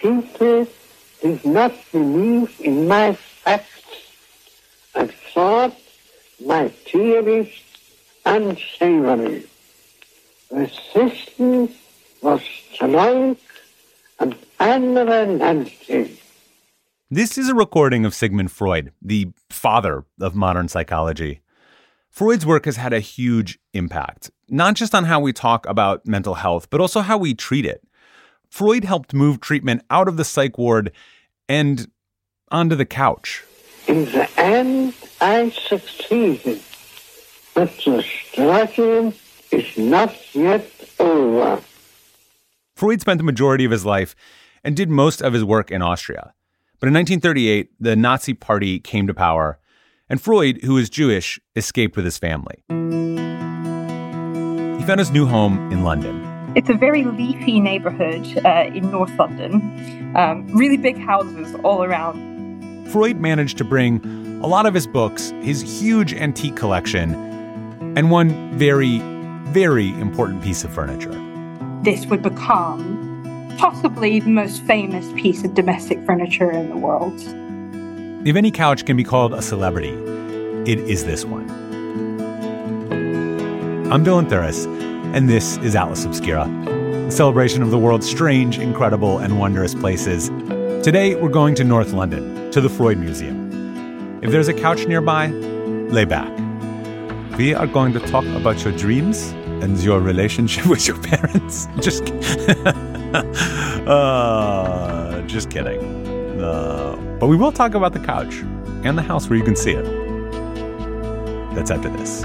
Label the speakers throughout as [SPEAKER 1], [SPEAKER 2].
[SPEAKER 1] people did not believe in my facts and thought my theories unsavory. Resistance was strong and unrelenting.
[SPEAKER 2] This is a recording of Sigmund Freud, the father of modern psychology. Freud's work has had a huge impact, not just on how we talk about mental health, but also how we treat it. Freud helped move treatment out of the psych ward and onto the couch.
[SPEAKER 1] In the end, I succeeded, but the struggle is not yet over.
[SPEAKER 2] Freud spent the majority of his life and did most of his work in Austria. But in 1938, the Nazi Party came to power, and Freud, who was Jewish, escaped with his family. He found his new home in London.
[SPEAKER 3] It's a very leafy neighborhood uh, in North London, um, really big houses all around.
[SPEAKER 2] Freud managed to bring a lot of his books, his huge antique collection, and one very, very important piece of furniture.
[SPEAKER 3] This would become possibly the most famous piece of domestic furniture in the world.
[SPEAKER 2] If any couch can be called a celebrity, it is this one. I'm Dylan Thuras, and this is Atlas Obscura, a celebration of the world's strange, incredible, and wondrous places. Today, we're going to North London, to the Freud Museum. If there's a couch nearby, lay back. We are going to talk about your dreams and your relationship with your parents. Just uh, just kidding. Uh, but we will talk about the couch and the house where you can see it. That's after this.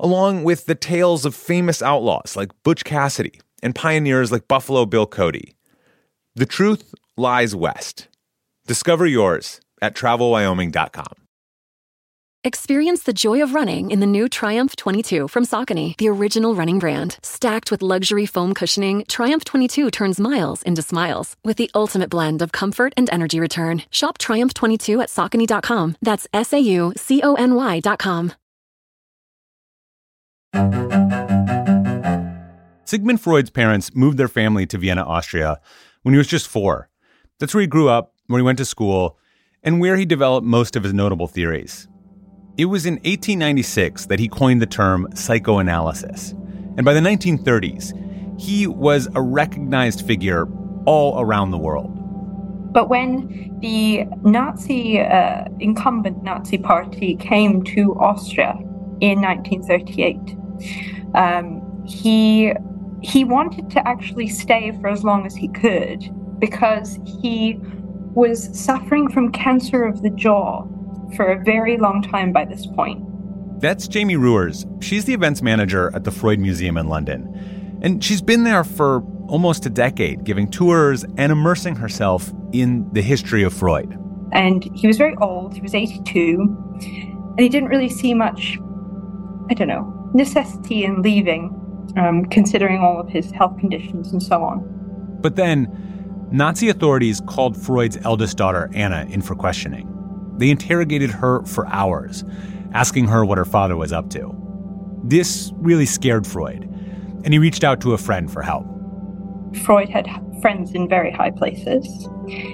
[SPEAKER 2] along with the tales of famous outlaws like Butch Cassidy and pioneers like Buffalo Bill Cody. The truth lies west. Discover yours at travelwyoming.com.
[SPEAKER 4] Experience the joy of running in the new Triumph 22 from Saucony, the original running brand. Stacked with luxury foam cushioning, Triumph 22 turns miles into smiles with the ultimate blend of comfort and energy return. Shop Triumph 22 at Saucony.com. That's S A U C O N Y.com.
[SPEAKER 2] Sigmund Freud's parents moved their family to Vienna, Austria when he was just four. That's where he grew up, where he went to school, and where he developed most of his notable theories. It was in 1896 that he coined the term psychoanalysis. And by the 1930s, he was a recognized figure all around the world.
[SPEAKER 3] But when the Nazi, uh, incumbent Nazi party came to Austria in 1938, um, he, he wanted to actually stay for as long as he could because he was suffering from cancer of the jaw for a very long time by this point.
[SPEAKER 2] That's Jamie Ruers. She's the events manager at the Freud Museum in London. And she's been there for almost a decade, giving tours and immersing herself in the history of Freud.
[SPEAKER 3] And he was very old, he was 82, and he didn't really see much, I don't know, necessity in leaving, um, considering all of his health conditions and so on.
[SPEAKER 2] But then, Nazi authorities called Freud's eldest daughter, Anna, in for questioning. They interrogated her for hours, asking her what her father was up to. This really scared Freud, and he reached out to a friend for help.
[SPEAKER 3] Freud had friends in very high places,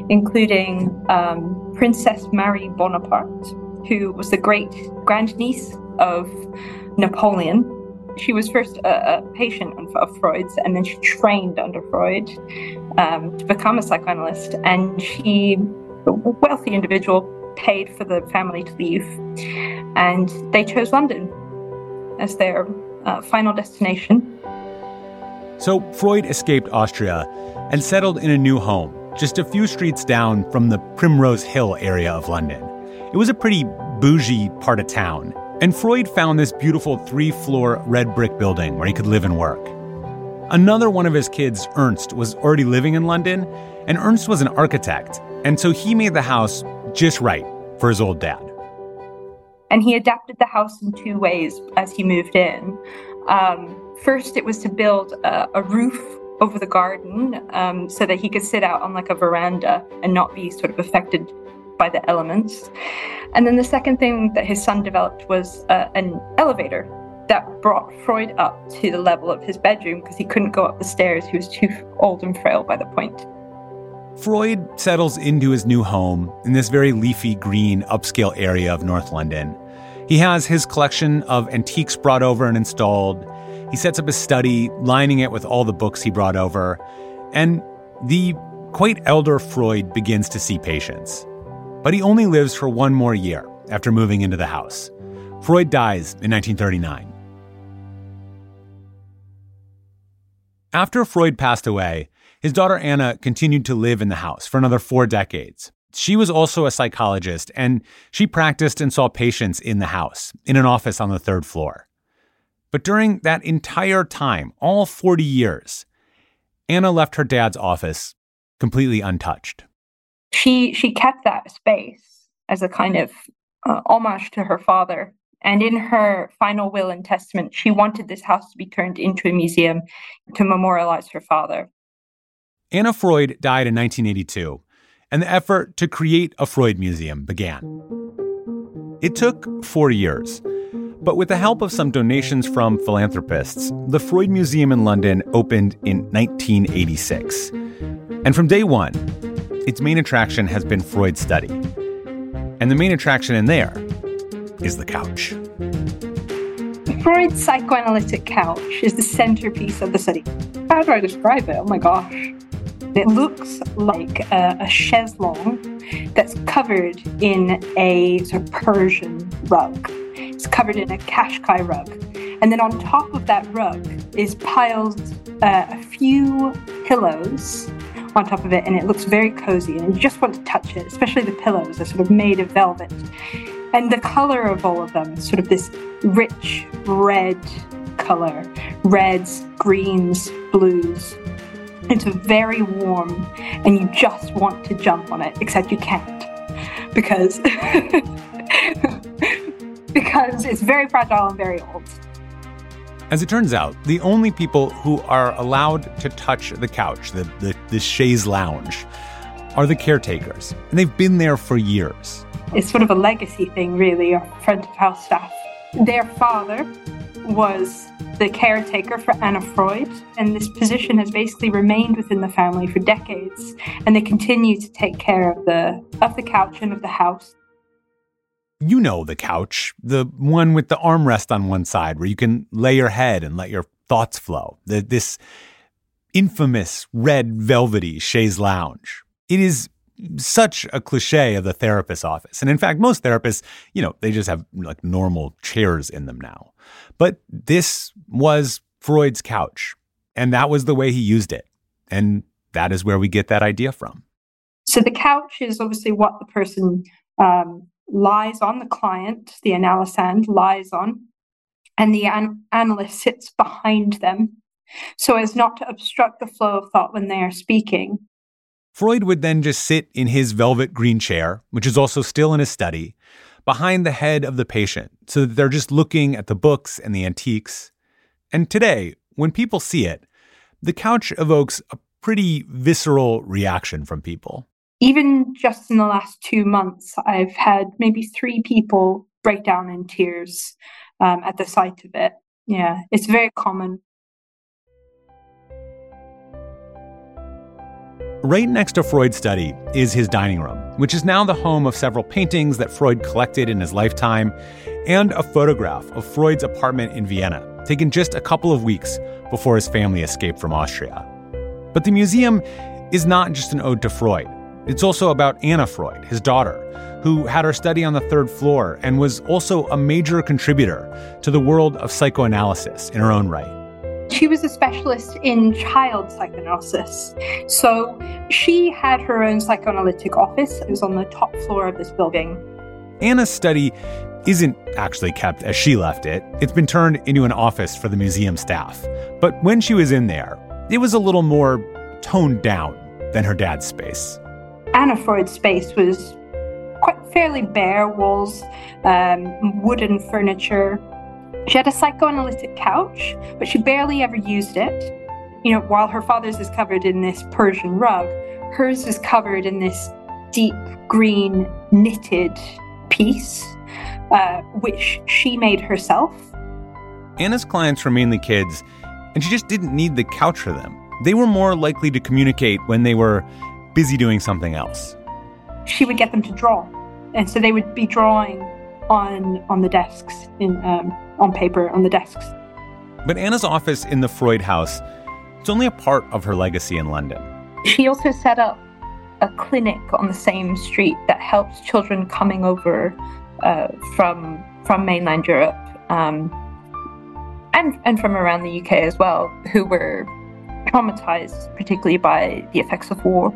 [SPEAKER 3] including um, Princess Marie Bonaparte, who was the great grandniece of Napoleon. She was first a, a patient of Freud's, and then she trained under Freud um, to become a psychoanalyst. And she, a wealthy individual, paid for the family to leave, and they chose London as their uh, final destination.
[SPEAKER 2] So Freud escaped Austria and settled in a new home, just a few streets down from the Primrose Hill area of London. It was a pretty bougie part of town, And Freud found this beautiful three floor red brick building where he could live and work. Another one of his kids, Ernst, was already living in London, and Ernst was an architect, and so he made the house just right for his old dad.
[SPEAKER 3] And he adapted the house in two ways as he moved in. Um, first, it was to build a, a roof over the garden um, so that he could sit out on like a veranda and not be sort of affected by the elements. And then the second thing that his son developed was uh, an elevator that brought Freud up to the level of his bedroom because he couldn't go up the stairs. He was too old and frail by the point.
[SPEAKER 2] Freud settles into his new home in this very leafy green upscale area of North London. He has his collection of antiques brought over and installed. He sets up his study, lining it with all the books he brought over. And the quite elder Freud begins to see patients. But he only lives for one more year after moving into the house. Freud dies in 1939. After Freud passed away, his daughter Anna continued to live in the house for another four decades. She was also a psychologist, and she practiced and saw patients in the house, in an office on the third floor. But during that entire time, all 40 years, Anna left her dad's office completely untouched.
[SPEAKER 3] She she kept that space as a kind of uh, homage to her father. And in her final will and testament, she wanted this house to be turned into a museum to memorialize her father.
[SPEAKER 2] Anna Freud died in 1982, and the effort to create a Freud museum began. It took four years, but with the help of some donations from philanthropists, the Freud Museum in London opened in 1986. And from day one, its main attraction has been Freud's study. And the main attraction in there is the couch.
[SPEAKER 3] Freud's psychoanalytic couch is the centerpiece of the study. How do I describe it? Oh my gosh. It looks like a, a chaise longue that's covered in a sort of Persian rug. It's covered in a Qashqai rug. And then on top of that rug is piled uh, a few pillows on top of it, and it looks very cozy. And you just want to touch it, especially the pillows are sort of made of velvet. And the color of all of them is sort of this rich red color reds, greens, blues. It's very warm, and you just want to jump on it, except you can't because because it's very fragile and very old.
[SPEAKER 2] As it turns out, the only people who are allowed to touch the couch, the, the, the chaise lounge, are the caretakers. And they've been there for years.
[SPEAKER 3] It's sort of a legacy thing, really, of front of house staff. Their father was the caretaker for Anna Freud, and this position has basically remained within the family for decades, and they continue to take care of the of the couch and of the house.
[SPEAKER 2] You know the couch, the one with the armrest on one side where you can lay your head and let your thoughts flow. The, this infamous red velvety chaise lounge. It is such a cliche of the therapist's office. And in fact, most therapists, you know, they just have like normal chairs in them now. But this was Freud's couch, and that was the way he used it. And that is where we get that idea from.
[SPEAKER 3] So the couch is obviously what the person um, lies on, the client, the analysand lies on, and the an- analyst sits behind them so as not to obstruct the flow of thought when they are speaking.
[SPEAKER 2] Freud would then just sit in his velvet green chair, which is also still in his study, behind the head of the patient so that they're just looking at the books and the antiques. And today, when people see it, the couch evokes a pretty visceral reaction from people.
[SPEAKER 3] Even just in the last two months, I've had maybe three people break down in tears um, at the sight of it. Yeah, it's very common.
[SPEAKER 2] Right next to Freud's study is his dining room, which is now the home of several paintings that Freud collected in his lifetime and a photograph of Freud's apartment in Vienna, taken just a couple of weeks before his family escaped from Austria. But the museum is not just an ode to Freud. It's also about Anna Freud, his daughter, who had her study on the third floor and was also a major contributor to the world of psychoanalysis in her own right.
[SPEAKER 3] She was a specialist in child psychoanalysis. So she had her own psychoanalytic office. It was on the top floor of this building.
[SPEAKER 2] Anna's study isn't actually kept as she left it. It's been turned into an office for the museum staff. But when she was in there, it was a little more toned down than her dad's space.
[SPEAKER 3] Anna Freud's space was quite fairly bare walls, um, wooden furniture. She had a psychoanalytic couch, but she barely ever used it. You know, while her father's is covered in this Persian rug, hers is covered in this deep green knitted piece, uh, which she made herself.
[SPEAKER 2] Anna's clients were mainly kids, and she just didn't need the couch for them. They were more likely to communicate when they were busy doing something else.
[SPEAKER 3] She would get them to draw, and so they would be drawing on on the desks in um, on paper on the desks.
[SPEAKER 2] But Anna's office in the Freud house, it's only a part of her legacy in London.
[SPEAKER 3] She also set up a clinic on the same street that helps children coming over uh, from from mainland Europe um, and and from around the UK as well, who were traumatized, particularly by the effects of war.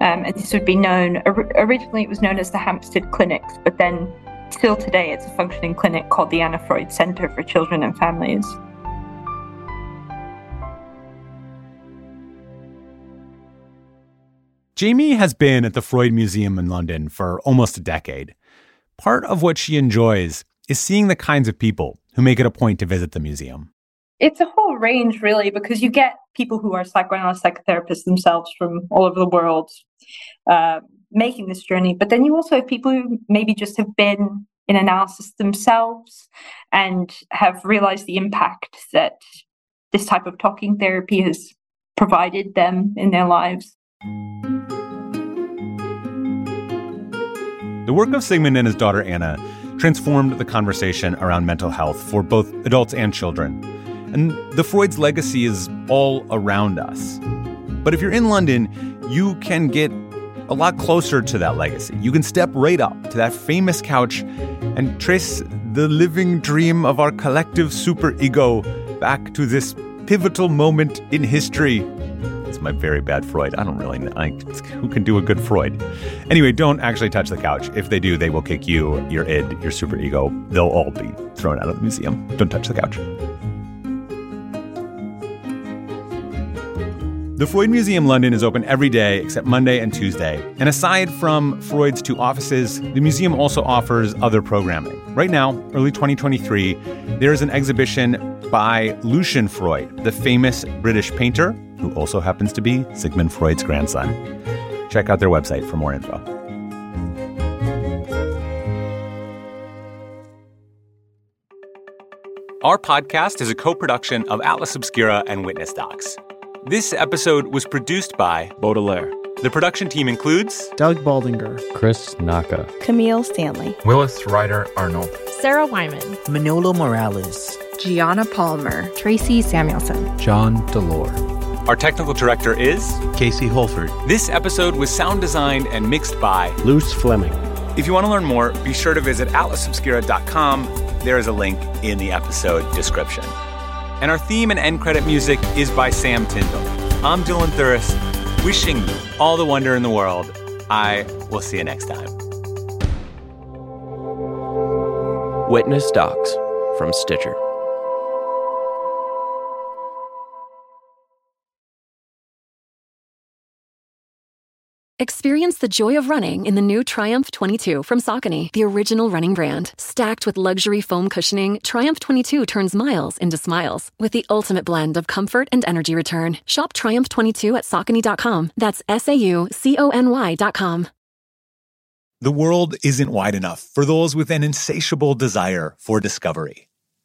[SPEAKER 3] Um, and this would be known originally. It was known as the Hampstead Clinics, but then still today it's a functioning clinic called the Anna Freud Center for Children and Families.
[SPEAKER 2] Jamie has been at the Freud Museum in London for almost a decade. Part of what she enjoys is seeing the kinds of people who make it a point to visit the museum.
[SPEAKER 3] It's a whole range, really, because you get people who are psychoanalysts, psychotherapists themselves from all over the world uh, making this journey. But then you also have people who maybe just have been in analysis themselves and have realized the impact that this type of talking therapy has provided them in their lives.
[SPEAKER 2] The work of Sigmund and his daughter Anna transformed the conversation around mental health for both adults and children. And the Freud's legacy is all around us. But if you're in London, you can get a lot closer to that legacy. You can step right up to that famous couch and trace the living dream of our collective superego back to this pivotal moment in history. It's my very bad Freud. I don't really know. I, who can do a good Freud? Anyway, don't actually touch the couch. If they do, they will kick you, your id, your superego. They'll all be thrown out of the museum. Don't touch the couch. The Freud Museum London is open every day except Monday and Tuesday. And aside from Freud's two offices, the museum also offers other programming. Right now, early 2023, there is an exhibition by Lucian Freud, the famous British painter, who also happens to be Sigmund Freud's grandson. Check out their website for more info. Our podcast is a co production of Atlas Obscura and Witness Docs. This episode was produced by
[SPEAKER 5] Baudelaire.
[SPEAKER 2] The production team includes
[SPEAKER 6] Doug Baldinger,
[SPEAKER 5] Chris Naka,
[SPEAKER 7] Camille Stanley,
[SPEAKER 8] Willis Ryder Arnold,
[SPEAKER 9] Sarah Wyman,
[SPEAKER 10] Manolo Morales,
[SPEAKER 11] Gianna Palmer,
[SPEAKER 7] Tracy Samuelson,
[SPEAKER 5] John Delore.
[SPEAKER 2] Our technical director is
[SPEAKER 12] Casey Holford.
[SPEAKER 2] This episode was sound designed and mixed by
[SPEAKER 12] Luce Fleming.
[SPEAKER 2] If you want to learn more, be sure to visit atlasobscura.com. There is a link in the episode description. And our theme and end credit music is by Sam Tyndall. I'm Dylan Thuras, wishing you all the wonder in the world. I will see you next time.
[SPEAKER 13] Witness Docs from Stitcher.
[SPEAKER 4] Experience the joy of running in the new Triumph 22 from Saucony, the original running brand. Stacked with luxury foam cushioning, Triumph 22 turns miles into smiles with the ultimate blend of comfort and energy return. Shop Triumph 22 at Saucony.com. That's S A U C O N Y.com.
[SPEAKER 14] The world isn't wide enough for those with an insatiable desire for discovery.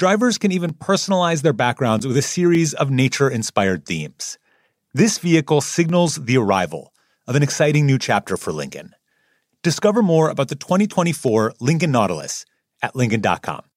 [SPEAKER 14] Drivers can even personalize their backgrounds with a series of nature inspired themes. This vehicle signals the arrival of an exciting new chapter for Lincoln. Discover more about the 2024 Lincoln Nautilus at Lincoln.com.